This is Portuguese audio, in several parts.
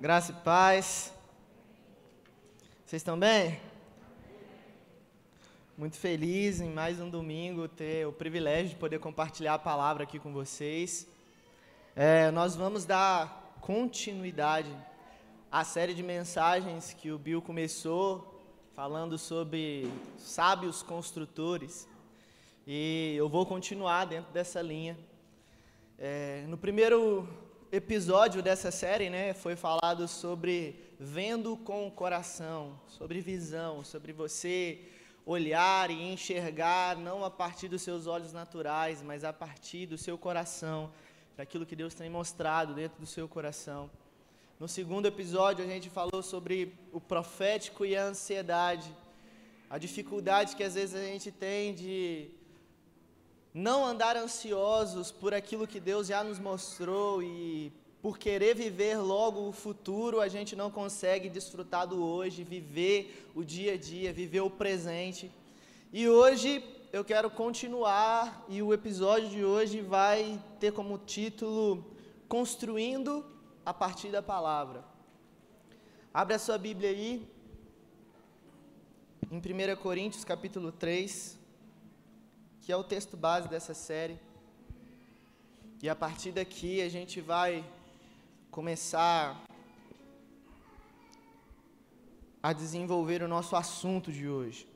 Graça e paz. Vocês estão bem? Muito feliz em mais um domingo ter o privilégio de poder compartilhar a palavra aqui com vocês. É, nós vamos dar continuidade à série de mensagens que o Bill começou falando sobre sábios construtores. E eu vou continuar dentro dessa linha. É, no primeiro episódio dessa série, né, foi falado sobre vendo com o coração, sobre visão, sobre você olhar e enxergar não a partir dos seus olhos naturais, mas a partir do seu coração, daquilo que Deus tem mostrado dentro do seu coração. No segundo episódio, a gente falou sobre o profético e a ansiedade, a dificuldade que às vezes a gente tem de não andar ansiosos por aquilo que Deus já nos mostrou e por querer viver logo o futuro, a gente não consegue desfrutar do hoje, viver o dia a dia, viver o presente. E hoje eu quero continuar e o episódio de hoje vai ter como título Construindo a partir da palavra. Abre a sua Bíblia aí em 1 Coríntios capítulo 3 que é o texto base dessa série. E a partir daqui a gente vai começar a desenvolver o nosso assunto de hoje.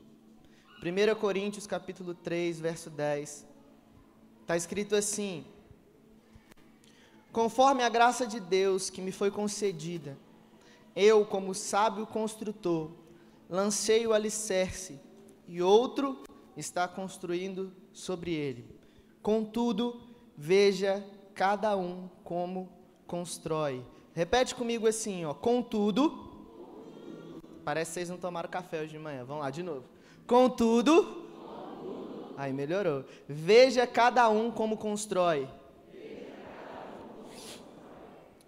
1 Coríntios capítulo 3, verso 10. Está escrito assim: Conforme a graça de Deus que me foi concedida, eu, como sábio construtor, lancei o alicerce, e outro está construindo sobre ele. Contudo, veja cada um como constrói. Repete comigo assim, ó. Contudo, parece que vocês não tomaram café hoje de manhã. Vamos lá de novo. Contudo, aí melhorou. Veja cada um como constrói.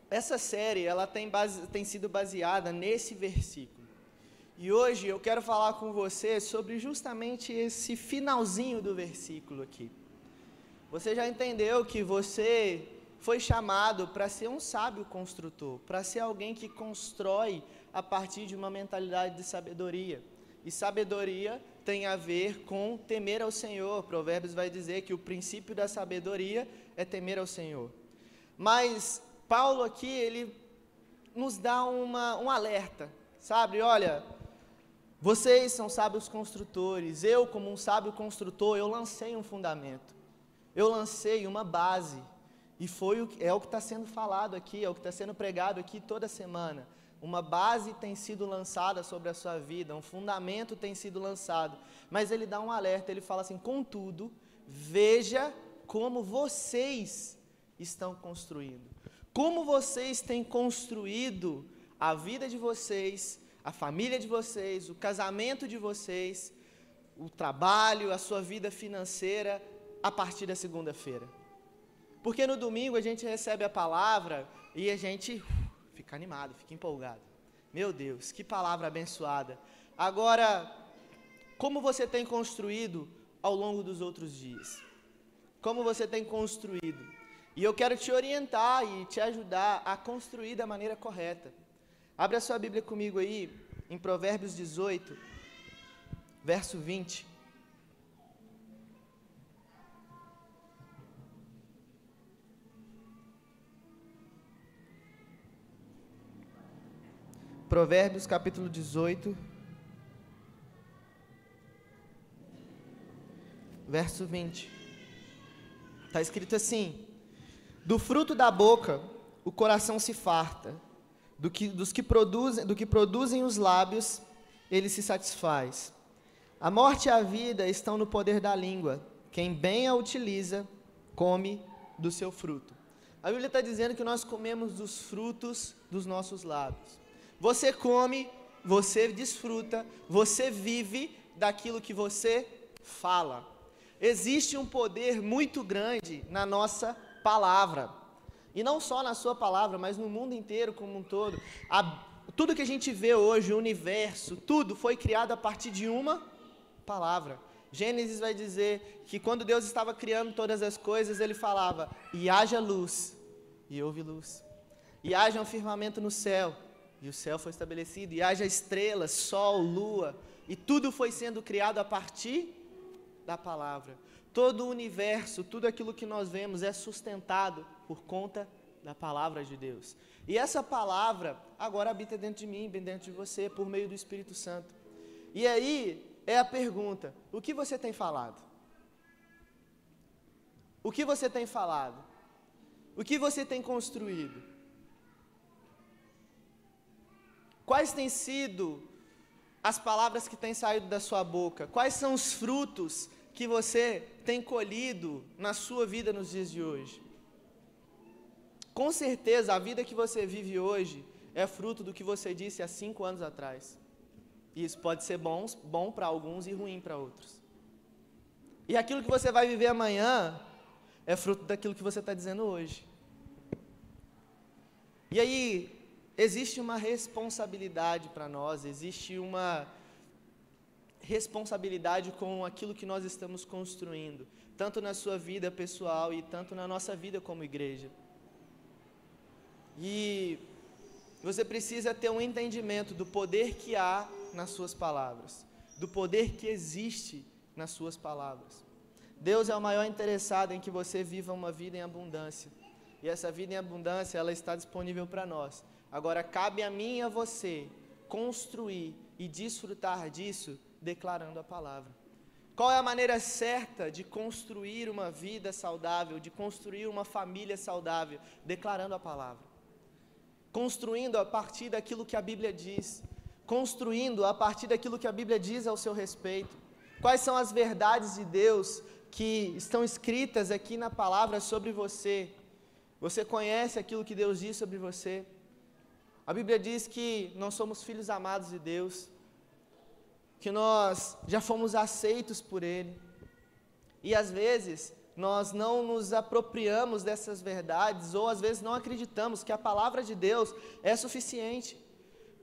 Essa série ela tem, base, tem sido baseada nesse versículo. E hoje eu quero falar com você sobre justamente esse finalzinho do versículo aqui. Você já entendeu que você foi chamado para ser um sábio construtor, para ser alguém que constrói a partir de uma mentalidade de sabedoria. E sabedoria tem a ver com temer ao Senhor. Provérbios vai dizer que o princípio da sabedoria é temer ao Senhor. Mas Paulo aqui, ele nos dá uma, um alerta, sabe? Olha, vocês são sábios construtores. Eu, como um sábio construtor, eu lancei um fundamento. Eu lancei uma base. E foi o, é o que está sendo falado aqui, é o que está sendo pregado aqui toda semana. Uma base tem sido lançada sobre a sua vida, um fundamento tem sido lançado. Mas ele dá um alerta, ele fala assim: contudo, veja como vocês estão construindo. Como vocês têm construído a vida de vocês, a família de vocês, o casamento de vocês, o trabalho, a sua vida financeira a partir da segunda-feira. Porque no domingo a gente recebe a palavra e a gente fica animado, fica empolgado. Meu Deus, que palavra abençoada. Agora, como você tem construído ao longo dos outros dias? Como você tem construído? E eu quero te orientar e te ajudar a construir da maneira correta. Abra sua Bíblia comigo aí, em Provérbios 18, verso 20. Provérbios capítulo 18, verso 20. Está escrito assim: Do fruto da boca o coração se farta, do que, dos que produzem, do que produzem os lábios, ele se satisfaz. A morte e a vida estão no poder da língua. Quem bem a utiliza, come do seu fruto. A Bíblia está dizendo que nós comemos dos frutos dos nossos lábios. Você come, você desfruta, você vive daquilo que você fala. Existe um poder muito grande na nossa palavra. E não só na sua palavra, mas no mundo inteiro como um todo. A, tudo que a gente vê hoje, o universo, tudo foi criado a partir de uma palavra. Gênesis vai dizer que quando Deus estava criando todas as coisas, ele falava: "E haja luz", e houve luz. "E haja um firmamento no céu", e o céu foi estabelecido, e haja estrelas, sol, lua, e tudo foi sendo criado a partir da palavra. Todo o universo, tudo aquilo que nós vemos é sustentado por conta da palavra de Deus. E essa palavra agora habita dentro de mim, bem dentro de você, por meio do Espírito Santo. E aí é a pergunta: o que você tem falado? O que você tem falado? O que você tem construído? Quais têm sido as palavras que têm saído da sua boca? Quais são os frutos que você tem colhido na sua vida nos dias de hoje? Com certeza, a vida que você vive hoje é fruto do que você disse há cinco anos atrás. E isso pode ser bom, bom para alguns e ruim para outros. E aquilo que você vai viver amanhã é fruto daquilo que você está dizendo hoje. E aí, existe uma responsabilidade para nós, existe uma responsabilidade com aquilo que nós estamos construindo, tanto na sua vida pessoal e tanto na nossa vida como igreja. E você precisa ter um entendimento do poder que há nas suas palavras, do poder que existe nas suas palavras. Deus é o maior interessado em que você viva uma vida em abundância. E essa vida em abundância, ela está disponível para nós. Agora, cabe a mim e a você construir e desfrutar disso declarando a palavra. Qual é a maneira certa de construir uma vida saudável, de construir uma família saudável? Declarando a palavra. Construindo a partir daquilo que a Bíblia diz. Construindo a partir daquilo que a Bíblia diz ao seu respeito. Quais são as verdades de Deus que estão escritas aqui na palavra sobre você? Você conhece aquilo que Deus diz sobre você? A Bíblia diz que nós somos filhos amados de Deus, que nós já fomos aceitos por Ele. E às vezes nós não nos apropriamos dessas verdades, ou às vezes não acreditamos que a palavra de Deus é suficiente,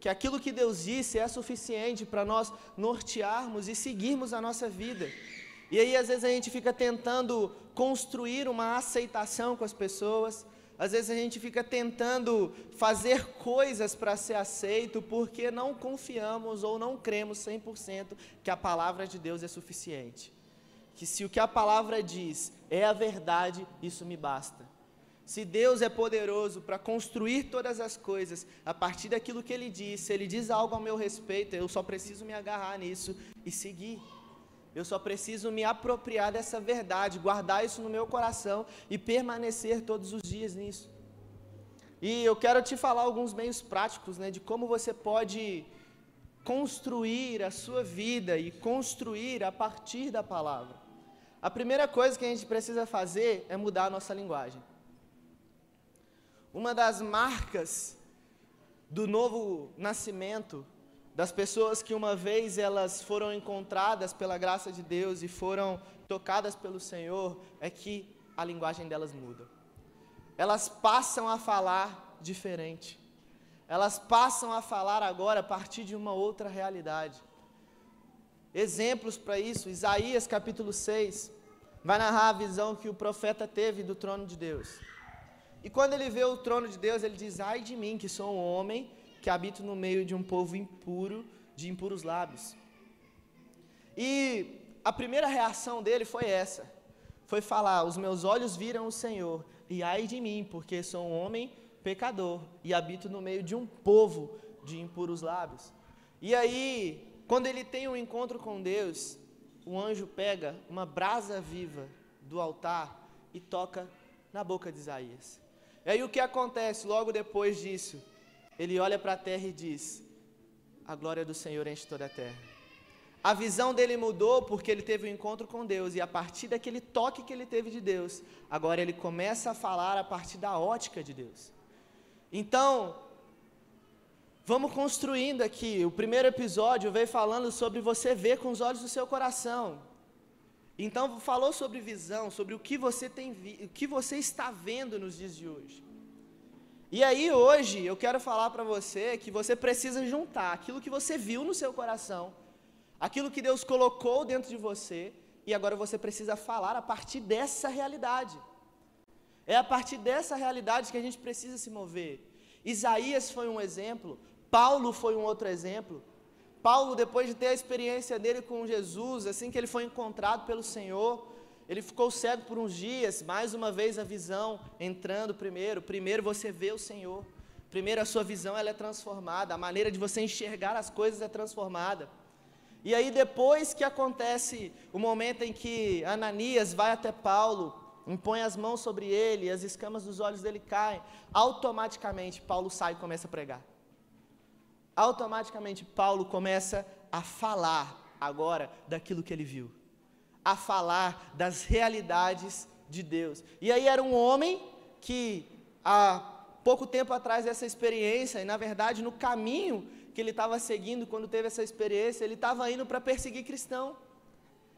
que aquilo que Deus disse é suficiente para nós nortearmos e seguirmos a nossa vida. E aí, às vezes, a gente fica tentando construir uma aceitação com as pessoas, às vezes, a gente fica tentando fazer coisas para ser aceito porque não confiamos ou não cremos 100% que a palavra de Deus é suficiente. Que se o que a palavra diz é a verdade, isso me basta. Se Deus é poderoso para construir todas as coisas a partir daquilo que Ele diz, se Ele diz algo ao meu respeito, eu só preciso me agarrar nisso e seguir. Eu só preciso me apropriar dessa verdade, guardar isso no meu coração e permanecer todos os dias nisso. E eu quero te falar alguns meios práticos, né, de como você pode construir a sua vida e construir a partir da palavra. A primeira coisa que a gente precisa fazer é mudar a nossa linguagem. Uma das marcas do novo nascimento das pessoas que uma vez elas foram encontradas pela graça de Deus e foram tocadas pelo Senhor, é que a linguagem delas muda. Elas passam a falar diferente. Elas passam a falar agora a partir de uma outra realidade. Exemplos para isso, Isaías capítulo 6 vai narrar a visão que o profeta teve do trono de Deus. E quando ele vê o trono de Deus, ele diz: Ai de mim, que sou um homem que habito no meio de um povo impuro, de impuros lábios. E a primeira reação dele foi essa: foi falar, os meus olhos viram o Senhor, e ai de mim, porque sou um homem pecador e habito no meio de um povo de impuros lábios. E aí, quando ele tem um encontro com Deus, o anjo pega uma brasa viva do altar e toca na boca de Isaías. E aí o que acontece logo depois disso? ele olha para a terra e diz: A glória do Senhor enche toda a terra. A visão dele mudou porque ele teve um encontro com Deus, e a partir daquele toque que ele teve de Deus, agora ele começa a falar a partir da ótica de Deus. Então, vamos construindo aqui. O primeiro episódio veio falando sobre você ver com os olhos do seu coração. Então, falou sobre visão, sobre o que você tem o que você está vendo nos dias de hoje. E aí hoje eu quero falar para você que você precisa juntar aquilo que você viu no seu coração, aquilo que Deus colocou dentro de você, e agora você precisa falar a partir dessa realidade. É a partir dessa realidade que a gente precisa se mover. Isaías foi um exemplo Paulo foi um outro exemplo. Paulo, depois de ter a experiência dele com Jesus, assim que ele foi encontrado pelo Senhor, ele ficou cego por uns dias, mais uma vez a visão entrando primeiro. Primeiro você vê o Senhor. Primeiro a sua visão ela é transformada, a maneira de você enxergar as coisas é transformada. E aí depois que acontece o momento em que Ananias vai até Paulo, impõe as mãos sobre ele, as escamas dos olhos dele caem, automaticamente Paulo sai e começa a pregar automaticamente Paulo começa a falar agora daquilo que ele viu, a falar das realidades de Deus. E aí era um homem que há pouco tempo atrás dessa experiência, e na verdade no caminho que ele estava seguindo quando teve essa experiência, ele estava indo para perseguir cristão.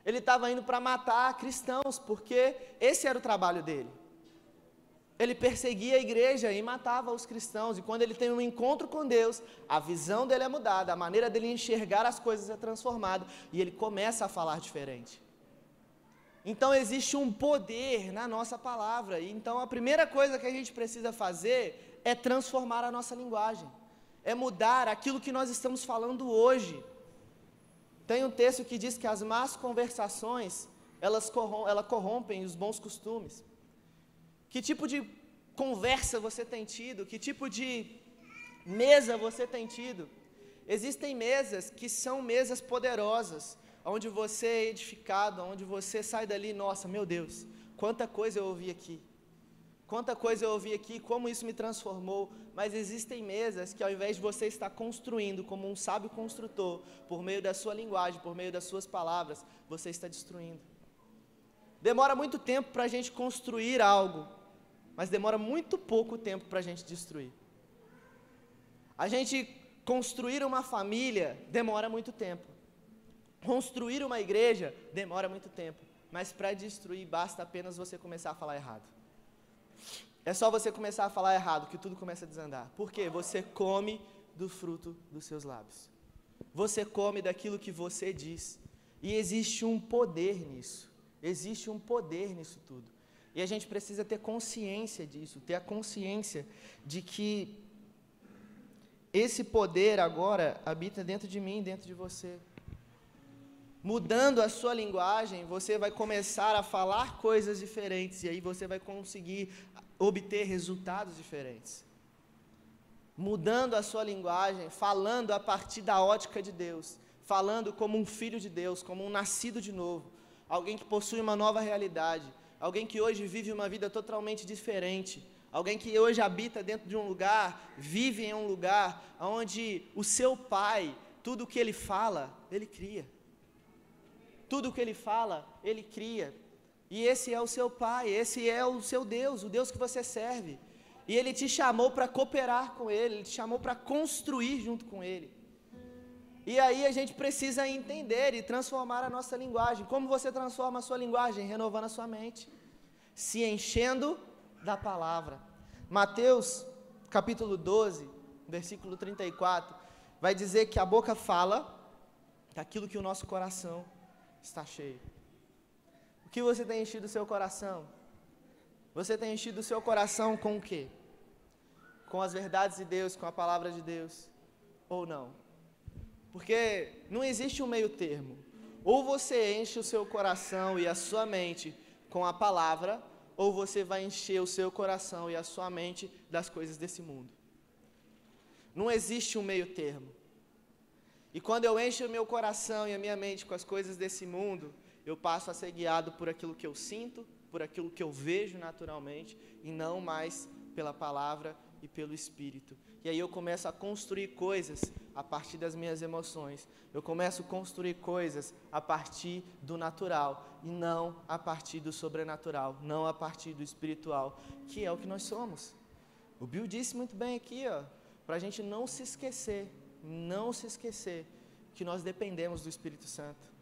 Ele estava indo para matar cristãos, porque esse era o trabalho dele. Ele perseguia a igreja e matava os cristãos. E quando ele tem um encontro com Deus, a visão dele é mudada, a maneira dele enxergar as coisas é transformada e ele começa a falar diferente. Então existe um poder na nossa palavra. E então a primeira coisa que a gente precisa fazer é transformar a nossa linguagem, é mudar aquilo que nós estamos falando hoje. Tem um texto que diz que as más conversações elas corrompem os bons costumes. Que tipo de conversa você tem tido? Que tipo de mesa você tem tido? Existem mesas que são mesas poderosas, onde você é edificado, onde você sai dali, nossa, meu Deus, quanta coisa eu ouvi aqui. Quanta coisa eu ouvi aqui, como isso me transformou. Mas existem mesas que, ao invés de você estar construindo como um sábio construtor, por meio da sua linguagem, por meio das suas palavras, você está destruindo. Demora muito tempo para a gente construir algo, mas demora muito pouco tempo para a gente destruir. A gente construir uma família demora muito tempo. Construir uma igreja demora muito tempo. Mas para destruir basta apenas você começar a falar errado. É só você começar a falar errado que tudo começa a desandar. Por quê? Você come do fruto dos seus lábios. Você come daquilo que você diz. E existe um poder nisso. Existe um poder nisso tudo. E a gente precisa ter consciência disso, ter a consciência de que esse poder agora habita dentro de mim, dentro de você. Mudando a sua linguagem, você vai começar a falar coisas diferentes e aí você vai conseguir obter resultados diferentes. Mudando a sua linguagem, falando a partir da ótica de Deus, falando como um filho de Deus, como um nascido de novo, alguém que possui uma nova realidade alguém que hoje vive uma vida totalmente diferente, alguém que hoje habita dentro de um lugar, vive em um lugar onde o seu pai, tudo o que ele fala, ele cria. Tudo o que ele fala, ele cria. E esse é o seu pai, esse é o seu Deus, o Deus que você serve. E ele te chamou para cooperar com ele, ele te chamou para construir junto com ele. E aí a gente precisa entender e transformar a nossa linguagem. Como você transforma a sua linguagem? Renovando a sua mente, se enchendo da palavra. Mateus, capítulo 12, versículo 34, vai dizer que a boca fala daquilo que o nosso coração está cheio. O que você tem enchido o seu coração? Você tem enchido o seu coração com o quê? Com as verdades de Deus, com a palavra de Deus? Ou não? Porque não existe um meio termo. Ou você enche o seu coração e a sua mente com a palavra, ou você vai encher o seu coração e a sua mente das coisas desse mundo. Não existe um meio termo. E quando eu encho o meu coração e a minha mente com as coisas desse mundo, eu passo a ser guiado por aquilo que eu sinto, por aquilo que eu vejo naturalmente, e não mais pela palavra e pelo Espírito. E aí eu começo a construir coisas a partir das minhas emoções. Eu começo a construir coisas a partir do natural e não a partir do sobrenatural, não a partir do espiritual, que é o que nós somos. O Bill disse muito bem aqui, ó, para a gente não se esquecer, não se esquecer que nós dependemos do Espírito Santo,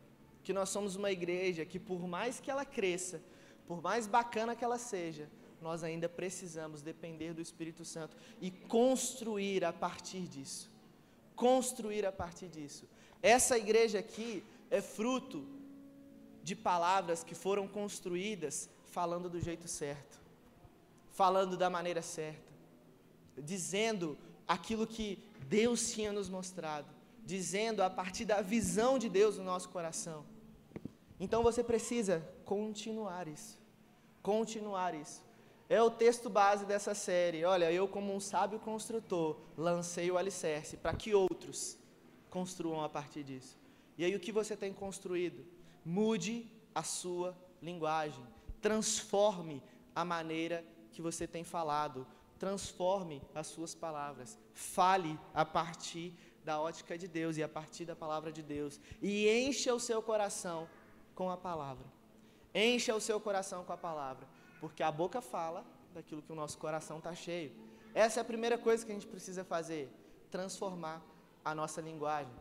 que nós somos uma igreja que por mais que ela cresça, por mais bacana que ela seja, nós ainda precisamos depender do Espírito Santo e construir a partir disso construir a partir disso. Essa igreja aqui é fruto de palavras que foram construídas falando do jeito certo, falando da maneira certa, dizendo aquilo que Deus tinha nos mostrado, dizendo a partir da visão de Deus no nosso coração. Então você precisa continuar isso. Continuar isso. É o texto base dessa série. Olha, eu, como um sábio construtor, lancei o alicerce para que outros construam a partir disso. E aí, o que você tem construído? Mude a sua linguagem. Transforme a maneira que você tem falado. Transforme as suas palavras. Fale a partir da ótica de Deus e a partir da palavra de Deus. E encha o seu coração com a palavra. Encha o seu coração com a palavra. Porque a boca fala daquilo que o nosso coração está cheio. Essa é a primeira coisa que a gente precisa fazer: transformar a nossa linguagem.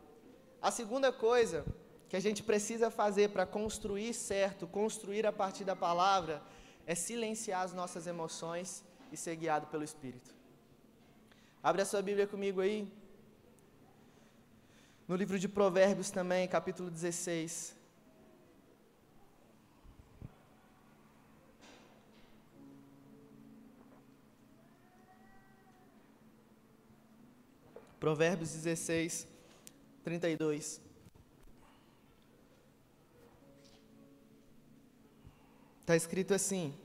A segunda coisa que a gente precisa fazer para construir certo, construir a partir da palavra, é silenciar as nossas emoções e ser guiado pelo Espírito. Abre a sua Bíblia comigo aí. No livro de Provérbios também, capítulo 16. Provérbios 16, 32. Está escrito assim: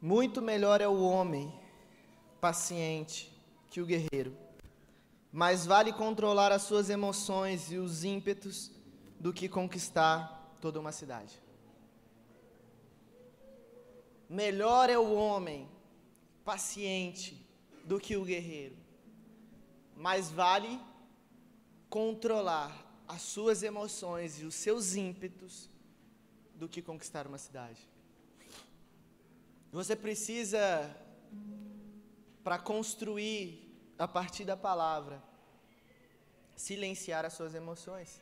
Muito melhor é o homem paciente que o guerreiro, mais vale controlar as suas emoções e os ímpetos do que conquistar toda uma cidade. Melhor é o homem paciente do que o guerreiro, mais vale controlar as suas emoções e os seus ímpetos do que conquistar uma cidade. Você precisa, para construir a partir da palavra, silenciar as suas emoções.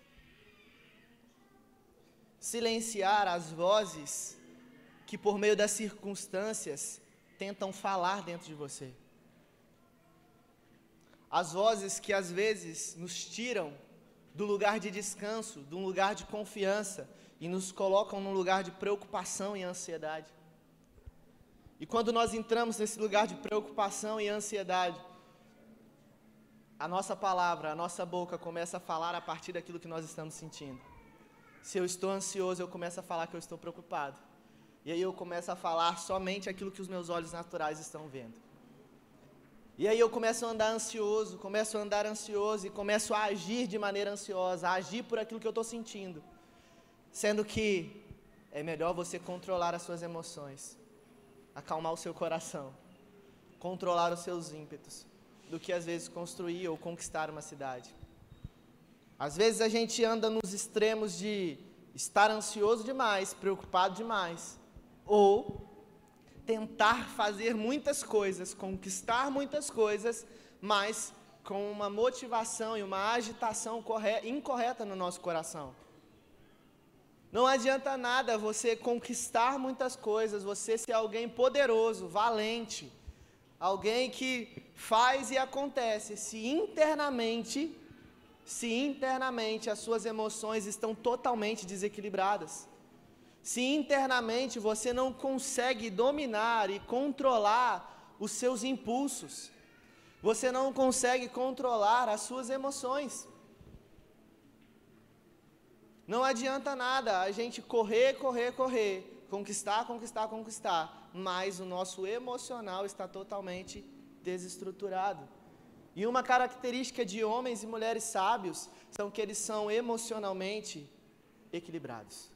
Silenciar as vozes que, por meio das circunstâncias, tentam falar dentro de você. As vozes que às vezes nos tiram do lugar de descanso, de um lugar de confiança, e nos colocam num lugar de preocupação e ansiedade. E quando nós entramos nesse lugar de preocupação e ansiedade, a nossa palavra, a nossa boca começa a falar a partir daquilo que nós estamos sentindo. Se eu estou ansioso, eu começo a falar que eu estou preocupado. E aí eu começo a falar somente aquilo que os meus olhos naturais estão vendo. E aí eu começo a andar ansioso, começo a andar ansioso e começo a agir de maneira ansiosa, a agir por aquilo que eu estou sentindo. Sendo que é melhor você controlar as suas emoções, acalmar o seu coração, controlar os seus ímpetos, do que às vezes construir ou conquistar uma cidade. Às vezes a gente anda nos extremos de estar ansioso demais, preocupado demais, ou tentar fazer muitas coisas, conquistar muitas coisas, mas com uma motivação e uma agitação incorreta no nosso coração. Não adianta nada você conquistar muitas coisas, você ser alguém poderoso, valente, alguém que faz e acontece, se internamente, se internamente as suas emoções estão totalmente desequilibradas. Se internamente você não consegue dominar e controlar os seus impulsos, você não consegue controlar as suas emoções. Não adianta nada a gente correr, correr, correr, conquistar, conquistar, conquistar, mas o nosso emocional está totalmente desestruturado. E uma característica de homens e mulheres sábios são que eles são emocionalmente equilibrados.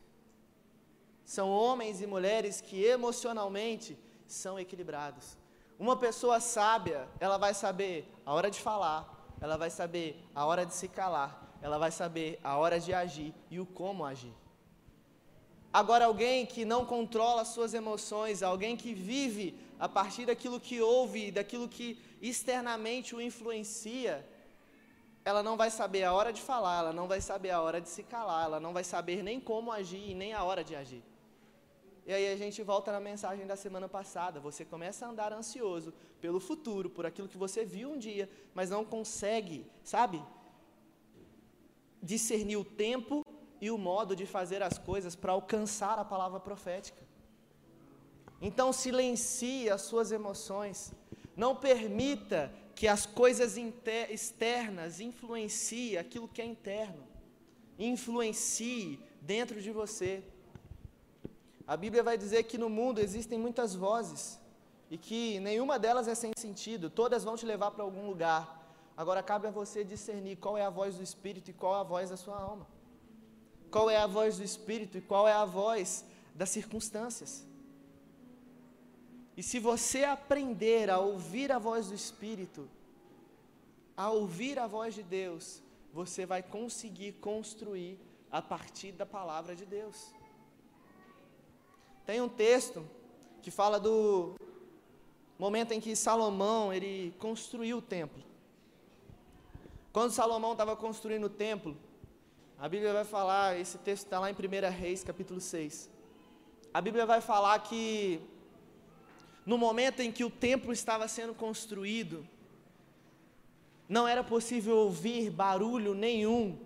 São homens e mulheres que emocionalmente são equilibrados. Uma pessoa sábia, ela vai saber a hora de falar, ela vai saber a hora de se calar, ela vai saber a hora de agir e o como agir. Agora, alguém que não controla suas emoções, alguém que vive a partir daquilo que ouve, daquilo que externamente o influencia, ela não vai saber a hora de falar, ela não vai saber a hora de se calar, ela não vai saber nem como agir e nem a hora de agir. E aí a gente volta na mensagem da semana passada. Você começa a andar ansioso pelo futuro, por aquilo que você viu um dia, mas não consegue, sabe? discernir o tempo e o modo de fazer as coisas para alcançar a palavra profética. Então silencie as suas emoções. Não permita que as coisas externas influenciem aquilo que é interno, influencie dentro de você. A Bíblia vai dizer que no mundo existem muitas vozes e que nenhuma delas é sem sentido, todas vão te levar para algum lugar. Agora cabe a você discernir qual é a voz do Espírito e qual é a voz da sua alma. Qual é a voz do Espírito e qual é a voz das circunstâncias. E se você aprender a ouvir a voz do Espírito, a ouvir a voz de Deus, você vai conseguir construir a partir da palavra de Deus. Tem um texto que fala do momento em que Salomão ele construiu o templo. Quando Salomão estava construindo o templo, a Bíblia vai falar, esse texto está lá em 1 Reis, capítulo 6. A Bíblia vai falar que no momento em que o templo estava sendo construído, não era possível ouvir barulho nenhum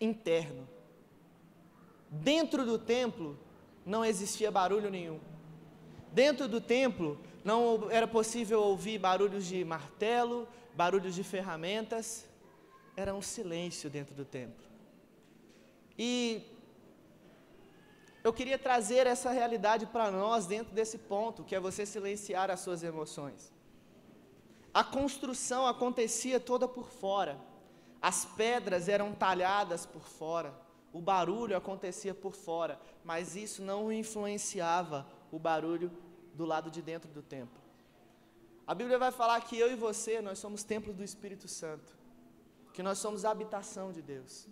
interno. Dentro do templo não existia barulho nenhum. Dentro do templo não era possível ouvir barulhos de martelo, barulhos de ferramentas, era um silêncio dentro do templo. E eu queria trazer essa realidade para nós dentro desse ponto, que é você silenciar as suas emoções. A construção acontecia toda por fora, as pedras eram talhadas por fora, o barulho acontecia por fora, mas isso não influenciava o barulho do lado de dentro do templo. A Bíblia vai falar que eu e você, nós somos templos do Espírito Santo, que nós somos a habitação de Deus.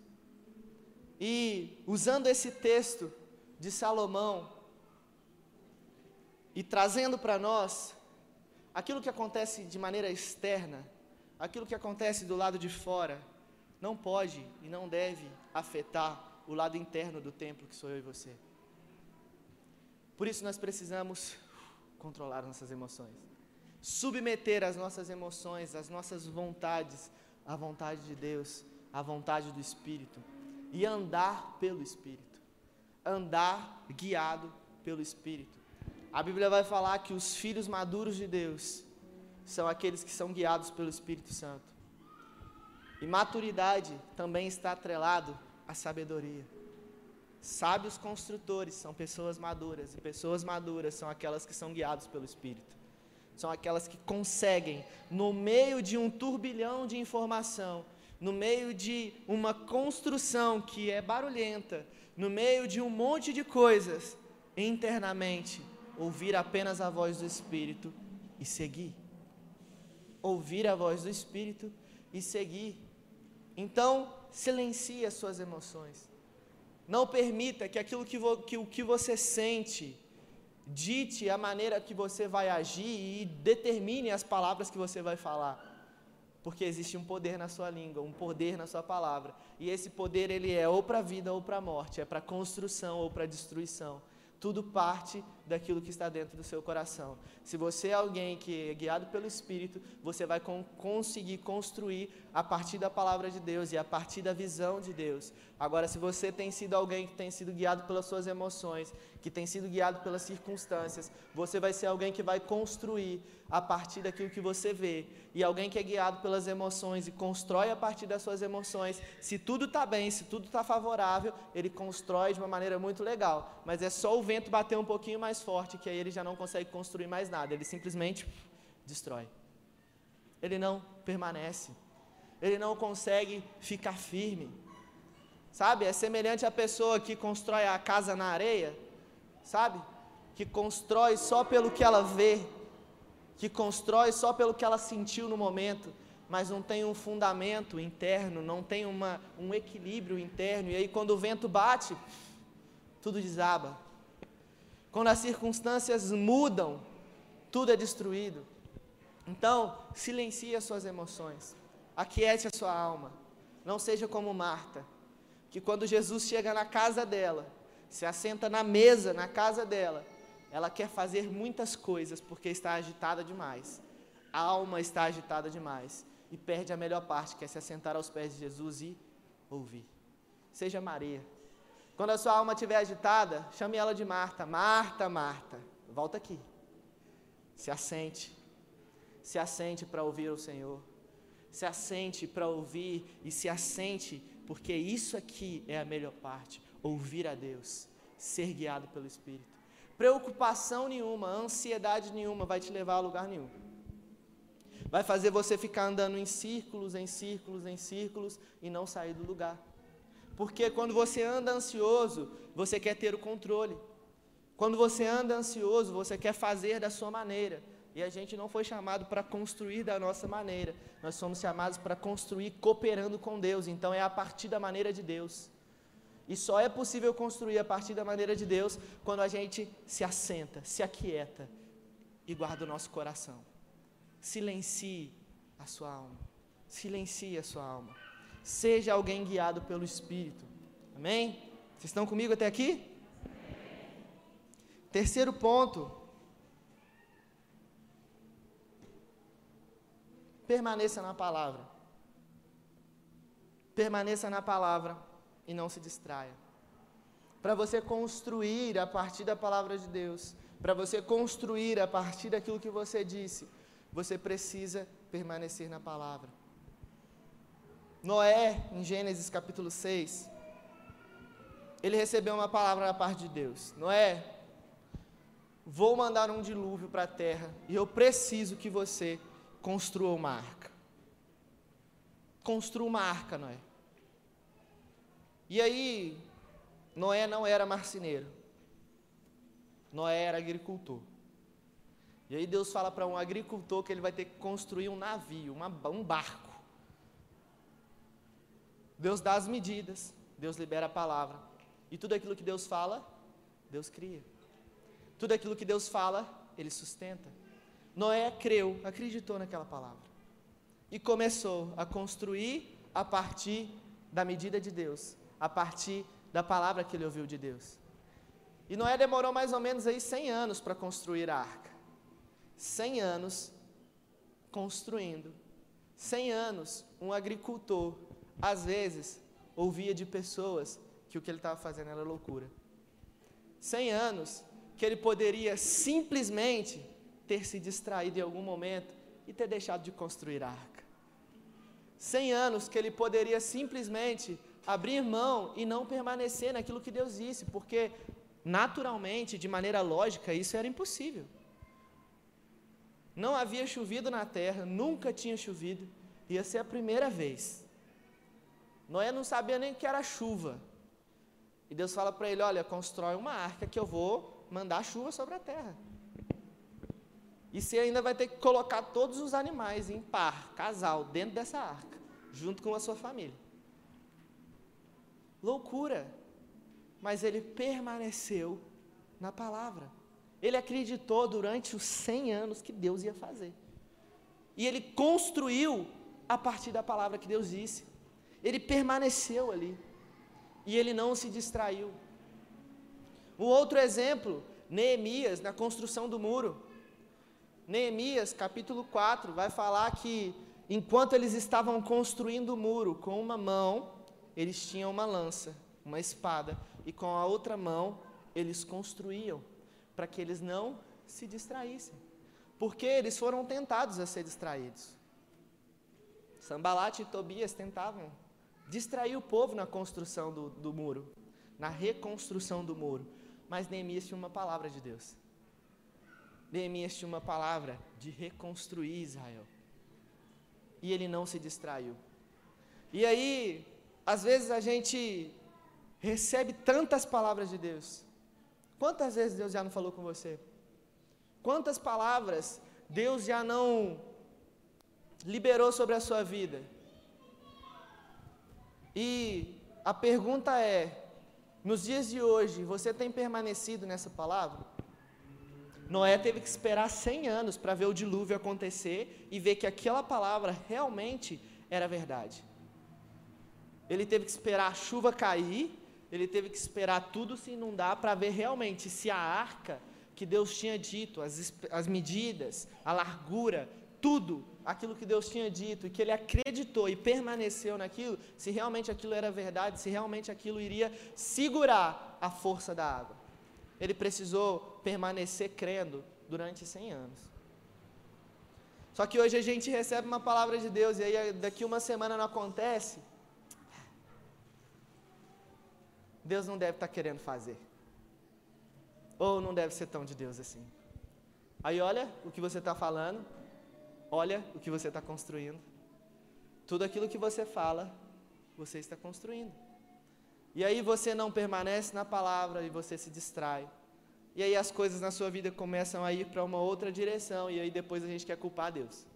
E usando esse texto de Salomão e trazendo para nós aquilo que acontece de maneira externa, aquilo que acontece do lado de fora, não pode e não deve afetar o lado interno do templo que sou eu e você. Por isso nós precisamos controlar nossas emoções, submeter as nossas emoções, as nossas vontades à vontade de Deus, à vontade do Espírito e andar pelo Espírito, andar guiado pelo Espírito. A Bíblia vai falar que os filhos maduros de Deus são aqueles que são guiados pelo Espírito Santo. E maturidade também está atrelado à sabedoria. Sábios construtores são pessoas maduras, e pessoas maduras são aquelas que são guiadas pelo Espírito. São aquelas que conseguem, no meio de um turbilhão de informação, no meio de uma construção que é barulhenta, no meio de um monte de coisas, internamente, ouvir apenas a voz do Espírito e seguir. Ouvir a voz do Espírito e seguir. Então, silencie as suas emoções. Não permita que aquilo que, vo, que o que você sente dite a maneira que você vai agir e determine as palavras que você vai falar. Porque existe um poder na sua língua, um poder na sua palavra. E esse poder ele é ou para a vida ou para a morte, é para construção ou para destruição. Tudo parte daquilo que está dentro do seu coração. Se você é alguém que é guiado pelo Espírito, você vai con conseguir construir a partir da palavra de Deus e a partir da visão de Deus. Agora, se você tem sido alguém que tem sido guiado pelas suas emoções, que tem sido guiado pelas circunstâncias, você vai ser alguém que vai construir a partir daquilo que você vê. E alguém que é guiado pelas emoções e constrói a partir das suas emoções, se tudo está bem, se tudo está favorável, ele constrói de uma maneira muito legal. Mas é só o vento bater um pouquinho mais forte que aí ele já não consegue construir mais nada. Ele simplesmente destrói. Ele não permanece. Ele não consegue ficar firme. Sabe? É semelhante à pessoa que constrói a casa na areia, sabe? Que constrói só pelo que ela vê, que constrói só pelo que ela sentiu no momento, mas não tem um fundamento interno, não tem uma, um equilíbrio interno, e aí quando o vento bate, tudo desaba. Quando as circunstâncias mudam, tudo é destruído. Então, silencie as suas emoções, aquiete a sua alma, não seja como Marta que quando Jesus chega na casa dela, se assenta na mesa na casa dela, ela quer fazer muitas coisas porque está agitada demais. A alma está agitada demais e perde a melhor parte, que é se assentar aos pés de Jesus e ouvir. Seja Maria. Quando a sua alma estiver agitada, chame ela de Marta. Marta, Marta, volta aqui. Se assente. se assente para ouvir o Senhor. Se assente para ouvir e se assente, porque isso aqui é a melhor parte: ouvir a Deus, ser guiado pelo Espírito. Preocupação nenhuma, ansiedade nenhuma vai te levar a lugar nenhum. Vai fazer você ficar andando em círculos, em círculos, em círculos e não sair do lugar. Porque quando você anda ansioso, você quer ter o controle. Quando você anda ansioso, você quer fazer da sua maneira. E a gente não foi chamado para construir da nossa maneira. Nós somos chamados para construir cooperando com Deus. Então é a partir da maneira de Deus. E só é possível construir a partir da maneira de Deus quando a gente se assenta, se aquieta e guarda o nosso coração. Silencie a sua alma. Silencie a sua alma. Seja alguém guiado pelo Espírito. Amém? Vocês estão comigo até aqui? Terceiro ponto. Permaneça na palavra. Permaneça na palavra e não se distraia. Para você construir a partir da palavra de Deus, para você construir a partir daquilo que você disse, você precisa permanecer na palavra. Noé, em Gênesis capítulo 6, ele recebeu uma palavra da parte de Deus. Noé, vou mandar um dilúvio para a terra e eu preciso que você construa uma arca. Construa uma arca, Noé. E aí, Noé não era marceneiro. Noé era agricultor. E aí Deus fala para um agricultor que ele vai ter que construir um navio, uma, um barco. Deus dá as medidas, Deus libera a palavra. E tudo aquilo que Deus fala, Deus cria. Tudo aquilo que Deus fala, Ele sustenta. Noé creu, acreditou naquela palavra. E começou a construir a partir da medida de Deus, a partir da palavra que ele ouviu de Deus. E Noé demorou mais ou menos aí 100 anos para construir a arca. 100 anos construindo. 100 anos, um agricultor, às vezes, ouvia de pessoas que o que ele estava fazendo era loucura. 100 anos que ele poderia simplesmente ter se distraído em algum momento e ter deixado de construir a arca. 100 anos que ele poderia simplesmente abrir mão e não permanecer naquilo que Deus disse, porque naturalmente, de maneira lógica, isso era impossível. Não havia chovido na terra, nunca tinha chovido, ia ser a primeira vez. Noé não sabia nem que era chuva. E Deus fala para ele: Olha, constrói uma arca que eu vou mandar chuva sobre a terra. E você ainda vai ter que colocar todos os animais em par, casal, dentro dessa arca, junto com a sua família. Loucura. Mas ele permaneceu na palavra. Ele acreditou durante os 100 anos que Deus ia fazer. E ele construiu a partir da palavra que Deus disse. Ele permaneceu ali. E ele não se distraiu. Um outro exemplo, Neemias, na construção do muro. Neemias, capítulo 4, vai falar que enquanto eles estavam construindo o muro com uma mão, eles tinham uma lança, uma espada, e com a outra mão eles construíam para que eles não se distraíssem. Porque eles foram tentados a ser distraídos. Sambalat e Tobias tentavam distrair o povo na construção do, do muro, na reconstrução do muro. Mas Neemias tinha uma palavra de Deus. Neemias tinha uma palavra de reconstruir Israel. E ele não se distraiu. E aí, às vezes a gente recebe tantas palavras de Deus, Quantas vezes Deus já não falou com você? Quantas palavras Deus já não liberou sobre a sua vida? E a pergunta é: nos dias de hoje, você tem permanecido nessa palavra? Noé teve que esperar 100 anos para ver o dilúvio acontecer e ver que aquela palavra realmente era verdade. Ele teve que esperar a chuva cair ele teve que esperar tudo se inundar para ver realmente se a arca que Deus tinha dito, as, as medidas, a largura, tudo aquilo que Deus tinha dito e que ele acreditou e permaneceu naquilo, se realmente aquilo era verdade, se realmente aquilo iria segurar a força da água. Ele precisou permanecer crendo durante 100 anos. Só que hoje a gente recebe uma palavra de Deus e aí daqui uma semana não acontece. Deus não deve estar tá querendo fazer. Ou não deve ser tão de Deus assim. Aí olha o que você está falando, olha o que você está construindo. Tudo aquilo que você fala, você está construindo. E aí você não permanece na palavra e você se distrai. E aí as coisas na sua vida começam a ir para uma outra direção e aí depois a gente quer culpar Deus.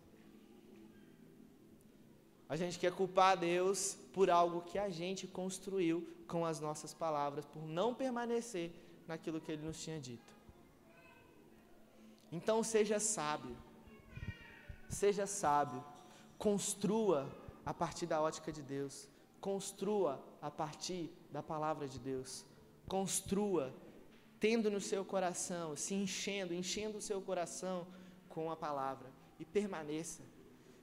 A gente quer culpar Deus por algo que a gente construiu com as nossas palavras, por não permanecer naquilo que ele nos tinha dito. Então seja sábio. Seja sábio. Construa a partir da ótica de Deus. Construa a partir da palavra de Deus. Construa tendo no seu coração, se enchendo, enchendo o seu coração com a palavra e permaneça.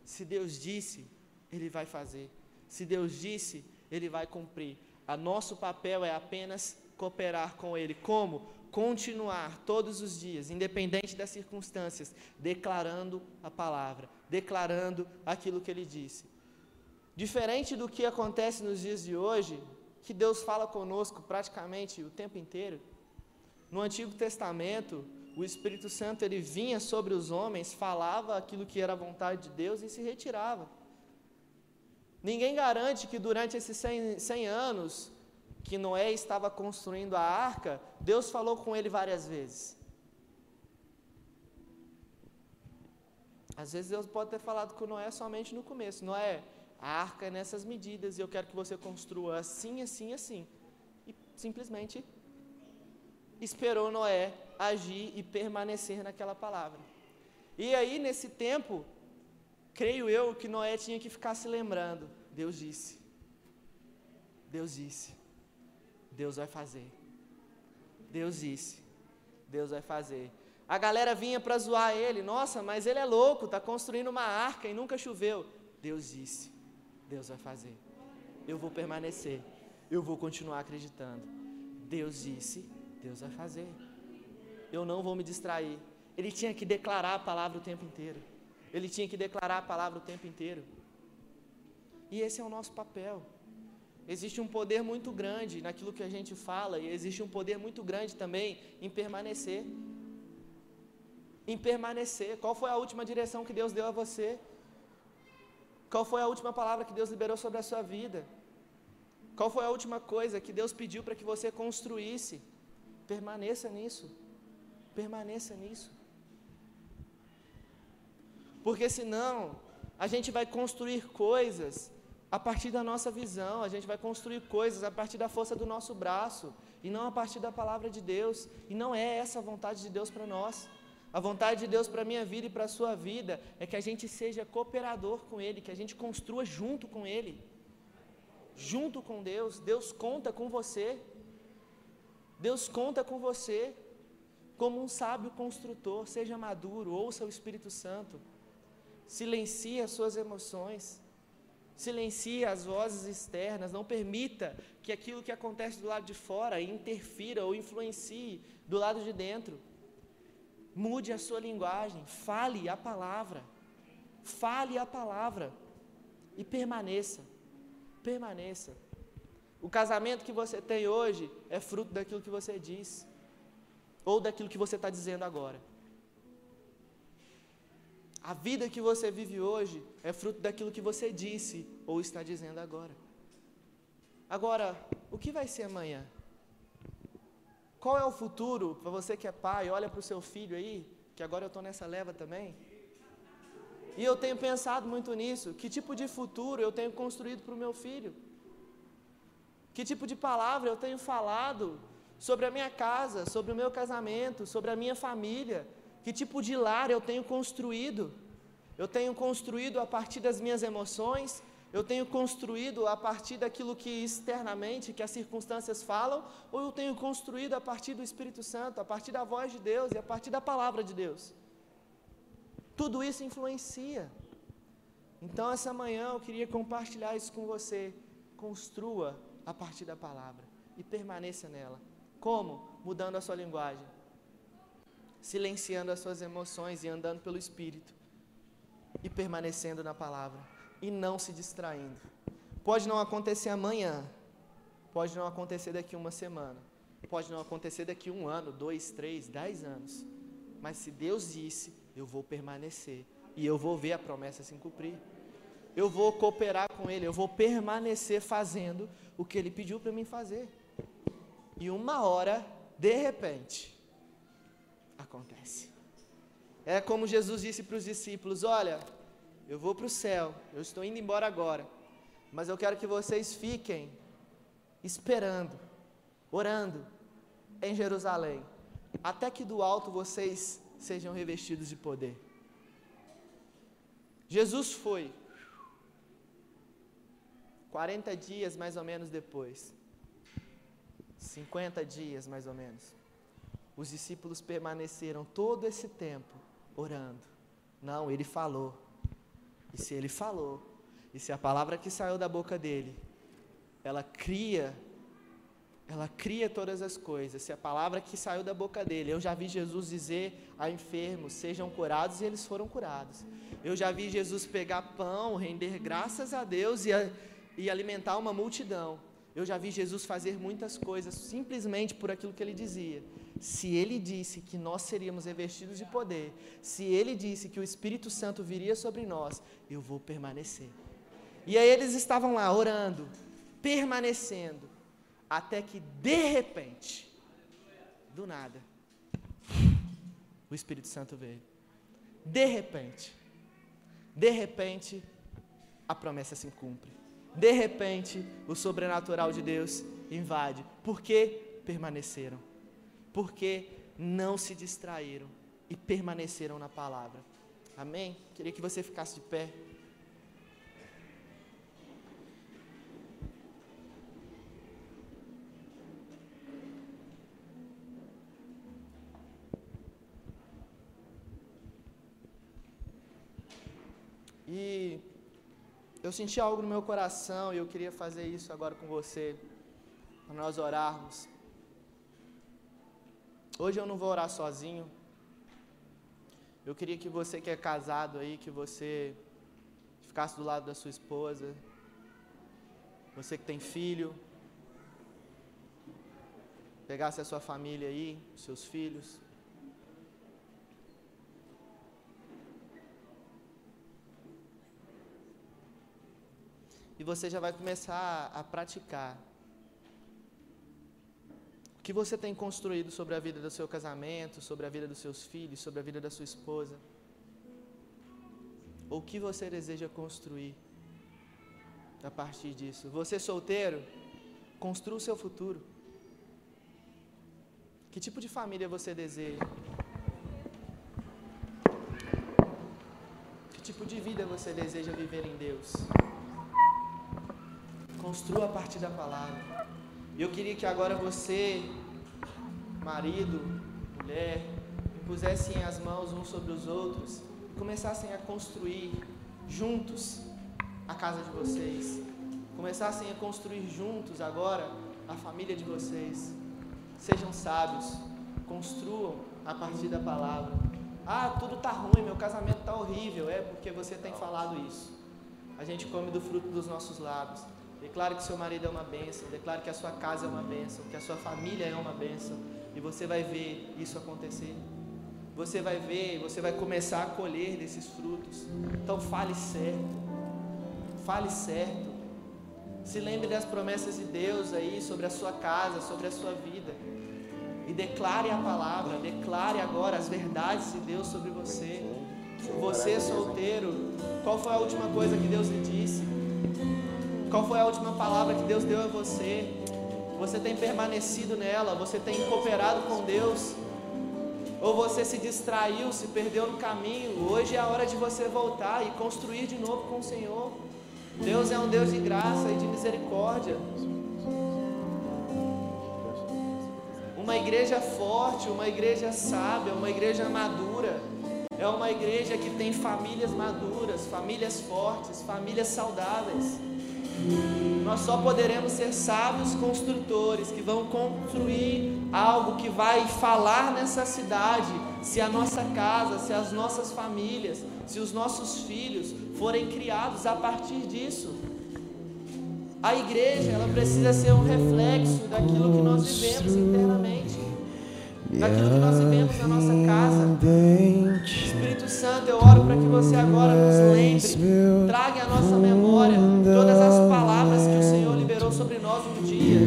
Se Deus disse, ele vai fazer. Se Deus disse, ele vai cumprir. A nosso papel é apenas cooperar com ele. Como? Continuar todos os dias, independente das circunstâncias, declarando a palavra, declarando aquilo que ele disse. Diferente do que acontece nos dias de hoje, que Deus fala conosco praticamente o tempo inteiro. No Antigo Testamento, o Espírito Santo ele vinha sobre os homens, falava aquilo que era a vontade de Deus e se retirava. Ninguém garante que durante esses 100, 100 anos que Noé estava construindo a arca, Deus falou com ele várias vezes. Às vezes Deus pode ter falado com Noé somente no começo. Noé, a arca é nessas medidas e eu quero que você construa assim, assim, assim. E simplesmente esperou Noé agir e permanecer naquela palavra. E aí, nesse tempo, creio eu que Noé tinha que ficar se lembrando: Deus disse, Deus disse, Deus vai fazer, Deus disse, Deus vai fazer. A galera vinha para zoar ele: Nossa, mas ele é louco, está construindo uma arca e nunca choveu. Deus disse, Deus vai fazer. Eu vou permanecer, eu vou continuar acreditando. Deus disse, Deus vai fazer. Eu não vou me distrair. Ele tinha que declarar a palavra o tempo inteiro. Ele tinha que declarar a palavra o tempo inteiro. E esse é o nosso papel. Existe um poder muito grande naquilo que a gente fala, e existe um poder muito grande também em permanecer. Em permanecer. Qual foi a última direção que Deus deu a você? Qual foi a última palavra que Deus liberou sobre a sua vida? Qual foi a última coisa que Deus pediu para que você construísse? Permaneça nisso. Permaneça nisso. Porque senão, a gente vai construir coisas a partir da nossa visão, a gente vai construir coisas a partir da força do nosso braço, e não a partir da palavra de Deus. E não é essa a vontade de Deus para nós. A vontade de Deus para a minha vida e para a sua vida é que a gente seja cooperador com Ele, que a gente construa junto com Ele. Junto com Deus. Deus conta com você. Deus conta com você como um sábio construtor, seja maduro, ouça o Espírito Santo, silencie as suas emoções, silencie as vozes externas, não permita que aquilo que acontece do lado de fora interfira ou influencie do lado de dentro. Mude a sua linguagem, fale a palavra, fale a palavra e permaneça, permaneça. O casamento que você tem hoje é fruto daquilo que você diz, ou daquilo que você está dizendo agora. A vida que você vive hoje é fruto daquilo que você disse ou está dizendo agora. Agora, o que vai ser amanhã? Qual é o futuro para você que é pai? Olha para o seu filho aí, que agora eu estou nessa leva também. E eu tenho pensado muito nisso. Que tipo de futuro eu tenho construído para o meu filho? Que tipo de palavra eu tenho falado sobre a minha casa, sobre o meu casamento, sobre a minha família? Que tipo de lar eu tenho construído? Eu tenho construído a partir das minhas emoções? Eu tenho construído a partir daquilo que externamente, que as circunstâncias falam? Ou eu tenho construído a partir do Espírito Santo, a partir da voz de Deus e a partir da palavra de Deus? Tudo isso influencia. Então, essa manhã eu queria compartilhar isso com você. Construa a partir da palavra e permaneça nela. Como? Mudando a sua linguagem, silenciando as suas emoções e andando pelo Espírito. e permanecendo na palavra e não se distraindo. Pode não acontecer amanhã, pode não acontecer daqui uma semana, pode não acontecer daqui um ano, dois, três, dez anos. Mas se Deus disse, eu vou permanecer e eu vou ver a promessa se cumprir. Eu vou cooperar com Ele, eu vou permanecer fazendo o que Ele pediu para mim fazer. E uma hora, de repente, acontece. É como Jesus disse para os discípulos: Olha, eu vou para o céu, eu estou indo embora agora, mas eu quero que vocês fiquem esperando, orando em Jerusalém, até que do alto vocês sejam revestidos de poder. Jesus foi, 40 dias mais ou menos depois, 50 dias mais ou menos, os discípulos permaneceram todo esse tempo orando. Não, ele falou. E se ele falou, e se a palavra que saiu da boca dele, ela cria ela cria todas as coisas. Se a palavra que saiu da boca dele, eu já vi Jesus dizer a enfermos: sejam curados, e eles foram curados. Eu já vi Jesus pegar pão, render graças a Deus e, a, e alimentar uma multidão. Eu já vi Jesus fazer muitas coisas simplesmente por aquilo que ele dizia. Se ele disse que nós seríamos revestidos de poder, se ele disse que o Espírito Santo viria sobre nós, eu vou permanecer. E aí eles estavam lá orando, permanecendo até que de repente, do nada, o Espírito Santo veio. De repente, de repente, a promessa se cumpre. De repente, o sobrenatural de Deus invade. Porque permaneceram. Porque não se distraíram e permaneceram na palavra. Amém? Queria que você ficasse de pé. E eu senti algo no meu coração e eu queria fazer isso agora com você, para nós orarmos. Hoje eu não vou orar sozinho. Eu queria que você que é casado aí, que você ficasse do lado da sua esposa. Você que tem filho, pegasse a sua família aí, seus filhos. e você já vai começar a praticar. Que você tem construído sobre a vida do seu casamento, sobre a vida dos seus filhos, sobre a vida da sua esposa? Ou o que você deseja construir a partir disso? Você solteiro, construa o seu futuro. Que tipo de família você deseja? Que tipo de vida você deseja viver em Deus? Construa a partir da palavra. E eu queria que agora você, marido, mulher, pusessem as mãos uns sobre os outros e começassem a construir juntos a casa de vocês. Começassem a construir juntos agora a família de vocês. Sejam sábios, construam a partir da palavra. Ah, tudo está ruim, meu casamento está horrível. É porque você tem falado isso. A gente come do fruto dos nossos lábios. Declare que seu marido é uma bênção. Declare que a sua casa é uma bênção. Que a sua família é uma bênção. E você vai ver isso acontecer. Você vai ver, você vai começar a colher desses frutos. Então fale certo. Fale certo. Se lembre das promessas de Deus aí sobre a sua casa, sobre a sua vida. E declare a palavra, declare agora as verdades de Deus sobre você. Você solteiro, qual foi a última coisa que Deus lhe disse? Qual foi a última palavra que Deus deu a você? Você tem permanecido nela? Você tem cooperado com Deus? Ou você se distraiu, se perdeu no caminho? Hoje é a hora de você voltar e construir de novo com o Senhor. Deus é um Deus de graça e de misericórdia. Uma igreja forte, uma igreja sábia, uma igreja madura. É uma igreja que tem famílias maduras, famílias fortes, famílias saudáveis. Nós só poderemos ser sábios construtores que vão construir algo que vai falar nessa cidade, se a nossa casa, se as nossas famílias, se os nossos filhos forem criados a partir disso. A igreja, ela precisa ser um reflexo daquilo que nós vivemos internamente daquilo que nós vivemos na nossa casa. Espírito Santo, eu oro para que você agora nos lembre, traga à nossa memória todas as palavras que o Senhor liberou sobre nós um dia.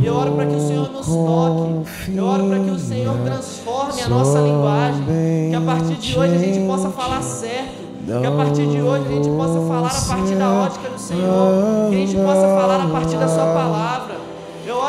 E eu oro para que o Senhor nos toque. Eu oro para que o Senhor transforme a nossa linguagem. Que a partir de hoje a gente possa falar certo. Que a partir de hoje a gente possa falar a partir da ótica do Senhor. Que a gente possa falar a partir da Sua palavra.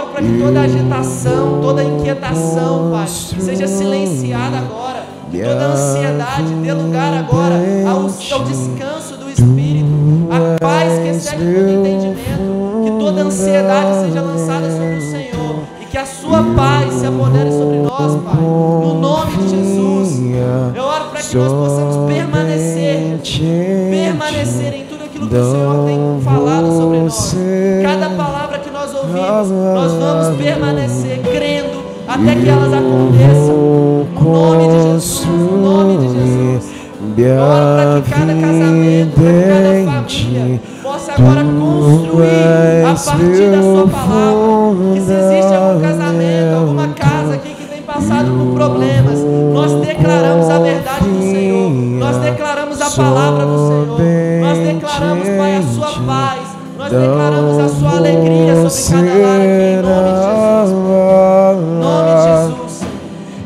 Oro para que toda agitação, toda inquietação, Pai, seja silenciada agora. Que toda ansiedade dê lugar agora ao, ao descanso do Espírito, a paz que excede todo entendimento. Que toda ansiedade seja lançada sobre o Senhor e que a Sua paz se apodere sobre nós, Pai. No nome de Jesus. Eu oro para que nós possamos permanecer, permanecer em tudo aquilo que o Senhor tem falado sobre nós. Cada palavra nós vamos permanecer crendo até que elas aconteçam. No nome de Jesus, no nome de Jesus. Oro para que cada casamento, cada família possa agora construir a partir da sua palavra. Que se existe algum casamento, alguma casa aqui que tem passado por problemas, nós declaramos a verdade do Senhor. Nós declaramos a palavra do Senhor. Nós declaramos, Pai, a sua paz. Declaramos a sua alegria sobre cada lar em nome de Jesus. Nome de Jesus.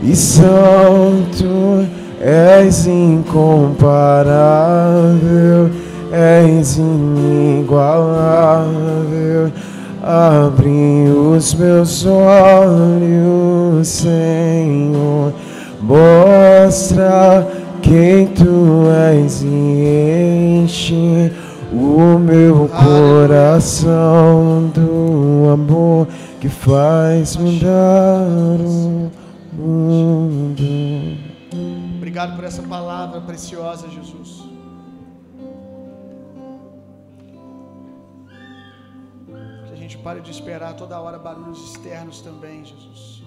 E santo és incomparável, és inigualável. Abre os meus olhos, Senhor, mostra quem tu és e enche o meu coração do amor que faz mudar o mundo. Obrigado por essa palavra preciosa, Jesus. Que a gente pare de esperar toda hora barulhos externos também, Jesus.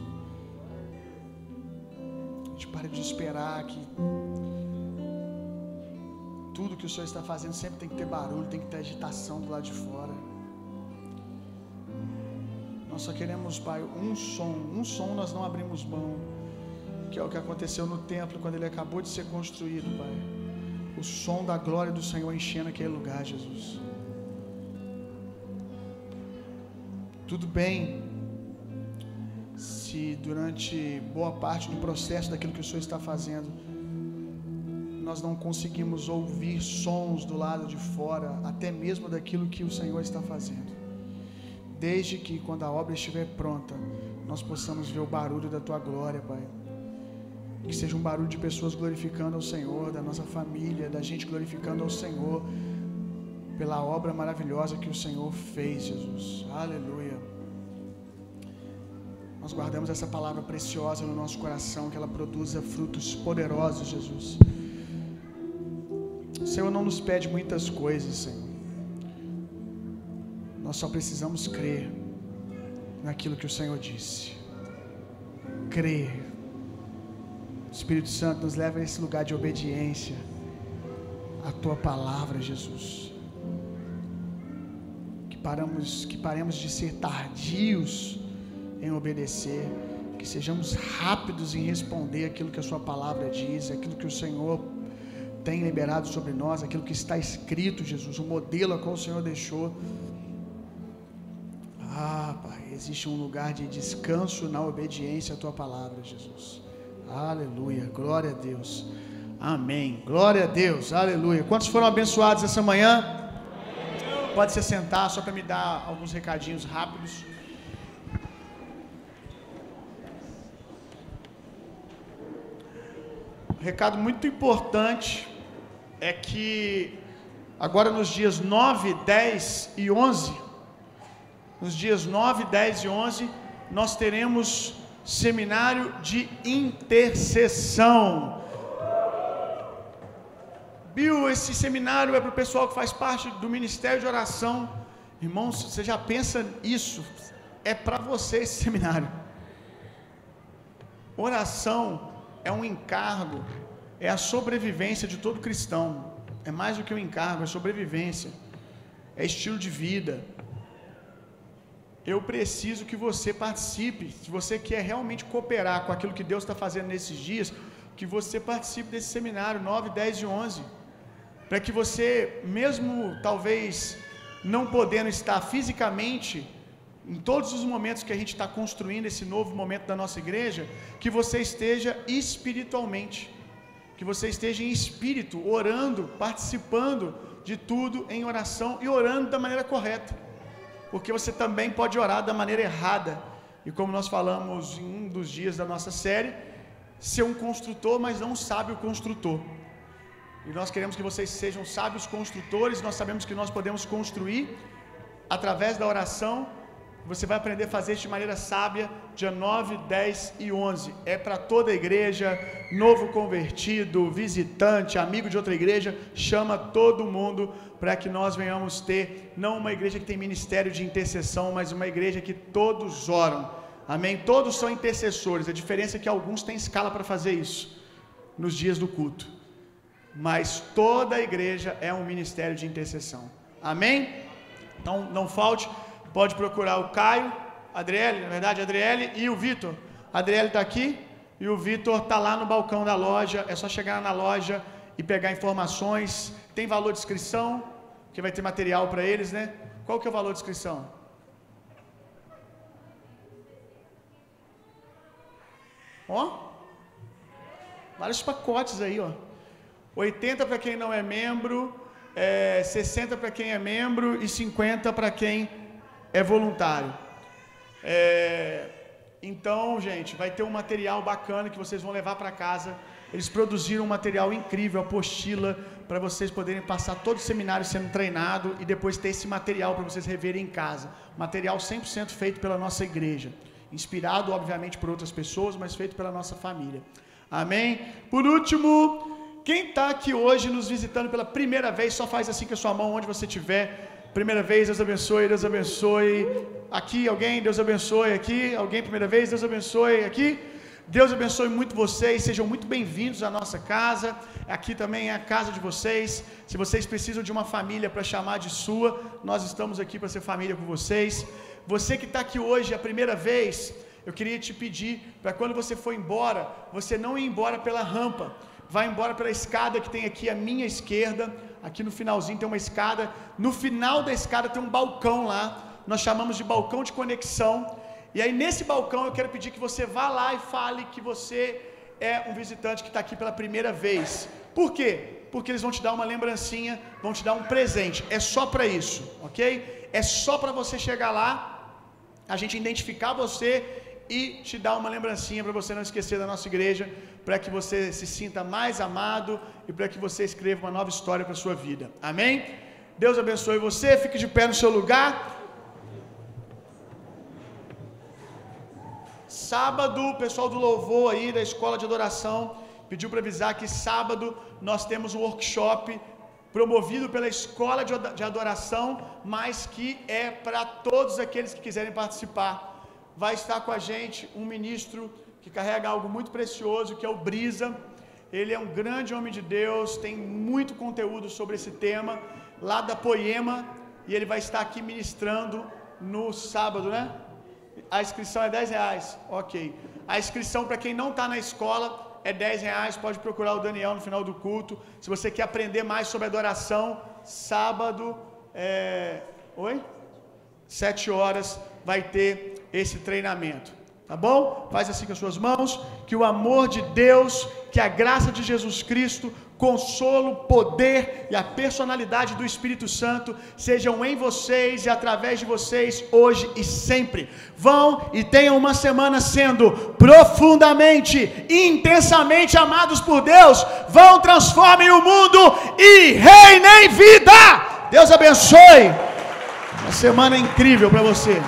A gente pare de esperar que tudo que o Senhor está fazendo sempre tem que ter barulho, tem que ter agitação do lado de fora. Nós só queremos, Pai, um som, um som nós não abrimos mão, que é o que aconteceu no templo quando ele acabou de ser construído, Pai. O som da glória do Senhor enchendo aquele lugar, Jesus. Tudo bem se durante boa parte do processo daquilo que o Senhor está fazendo, nós não conseguimos ouvir sons do lado de fora, até mesmo daquilo que o Senhor está fazendo. Desde que, quando a obra estiver pronta, nós possamos ver o barulho da tua glória, Pai. Que seja um barulho de pessoas glorificando ao Senhor, da nossa família, da gente glorificando ao Senhor, pela obra maravilhosa que o Senhor fez, Jesus. Aleluia. Nós guardamos essa palavra preciosa no nosso coração, que ela produza frutos poderosos, Jesus. O Senhor não nos pede muitas coisas, Senhor. Nós só precisamos crer naquilo que o Senhor disse. Crer. O Espírito Santo nos leva a esse lugar de obediência à tua palavra, Jesus. Que paramos, que paremos de ser tardios em obedecer, que sejamos rápidos em responder aquilo que a sua palavra diz, aquilo que o Senhor tem liberado sobre nós, aquilo que está escrito, Jesus, o modelo a qual o Senhor deixou. Ah, Pai, existe um lugar de descanso na obediência à tua palavra, Jesus. Aleluia, glória a Deus. Amém. Glória a Deus, aleluia. Quantos foram abençoados essa manhã? Pode se sentar, só para me dar alguns recadinhos rápidos. Recado muito importante é que agora nos dias 9, 10 e 11, nos dias 9, 10 e 11, nós teremos seminário de intercessão. Bill, esse seminário é para o pessoal que faz parte do ministério de oração. Irmãos, você já pensa isso? É para você esse seminário. Oração é um encargo, é a sobrevivência de todo cristão. É mais do que um encargo, é sobrevivência, é estilo de vida. Eu preciso que você participe. Se você quer realmente cooperar com aquilo que Deus está fazendo nesses dias, que você participe desse seminário 9, 10 e 11. Para que você, mesmo talvez não podendo estar fisicamente em todos os momentos que a gente está construindo esse novo momento da nossa igreja, que você esteja espiritualmente, que você esteja em espírito, orando, participando de tudo em oração e orando da maneira correta, porque você também pode orar da maneira errada, e como nós falamos em um dos dias da nossa série, ser um construtor, mas não sabe o construtor. E nós queremos que vocês sejam sábios construtores, nós sabemos que nós podemos construir através da oração você vai aprender a fazer de maneira sábia, dia 9, 10 e 11. É para toda a igreja, novo convertido, visitante, amigo de outra igreja, chama todo mundo para que nós venhamos ter não uma igreja que tem ministério de intercessão, mas uma igreja que todos oram. Amém? Todos são intercessores. A diferença é que alguns têm escala para fazer isso nos dias do culto. Mas toda a igreja é um ministério de intercessão. Amém? Então não falte Pode procurar o Caio, Adriele, na verdade, Adriele e o Vitor. Adriele está aqui e o Vitor está lá no balcão da loja. É só chegar na loja e pegar informações. Tem valor de inscrição, que vai ter material para eles, né? Qual que é o valor de inscrição? Ó, vários pacotes aí, ó. 80 para quem não é membro, é, 60 para quem é membro e 50 para quem é voluntário. É, então, gente, vai ter um material bacana que vocês vão levar para casa. Eles produziram um material incrível, apostila, para vocês poderem passar todo o seminário sendo treinado e depois ter esse material para vocês reverem em casa. Material 100% feito pela nossa igreja. Inspirado, obviamente, por outras pessoas, mas feito pela nossa família. Amém? Por último, quem está aqui hoje nos visitando pela primeira vez, só faz assim com a sua mão onde você estiver. Primeira vez, Deus abençoe, Deus abençoe. Aqui, alguém, Deus abençoe. Aqui, alguém, primeira vez, Deus abençoe. Aqui, Deus abençoe muito vocês. Sejam muito bem-vindos à nossa casa. Aqui também é a casa de vocês. Se vocês precisam de uma família para chamar de sua, nós estamos aqui para ser família com vocês. Você que está aqui hoje a primeira vez, eu queria te pedir para quando você for embora, você não ir embora pela rampa. Vai embora pela escada que tem aqui à minha esquerda aqui no finalzinho tem uma escada. No final da escada tem um balcão lá. Nós chamamos de balcão de conexão. E aí nesse balcão eu quero pedir que você vá lá e fale que você é um visitante que está aqui pela primeira vez. Por quê? Porque eles vão te dar uma lembrancinha, vão te dar um presente. É só para isso, ok? É só para você chegar lá, a gente identificar você e te dar uma lembrancinha para você não esquecer da nossa igreja, para que você se sinta mais amado e para que você escreva uma nova história para a sua vida. Amém? Deus abençoe você, fique de pé no seu lugar. Sábado, o pessoal do louvor aí da escola de adoração pediu para avisar que sábado nós temos um workshop promovido pela escola de adoração, mas que é para todos aqueles que quiserem participar. Vai estar com a gente um ministro que carrega algo muito precioso, que é o Brisa. Ele é um grande homem de Deus, tem muito conteúdo sobre esse tema, lá da Poema, e ele vai estar aqui ministrando no sábado, né? A inscrição é 10 reais, ok. A inscrição para quem não está na escola é 10 reais, pode procurar o Daniel no final do culto. Se você quer aprender mais sobre adoração, sábado, é... oi? 7 horas vai ter esse treinamento. Tá bom? Faz assim com as suas mãos. Que o amor de Deus, que a graça de Jesus Cristo, consolo, poder e a personalidade do Espírito Santo sejam em vocês e através de vocês hoje e sempre. Vão e tenham uma semana sendo profundamente, intensamente amados por Deus. Vão, transformem o mundo e reinem vida. Deus abençoe. Uma semana incrível para você.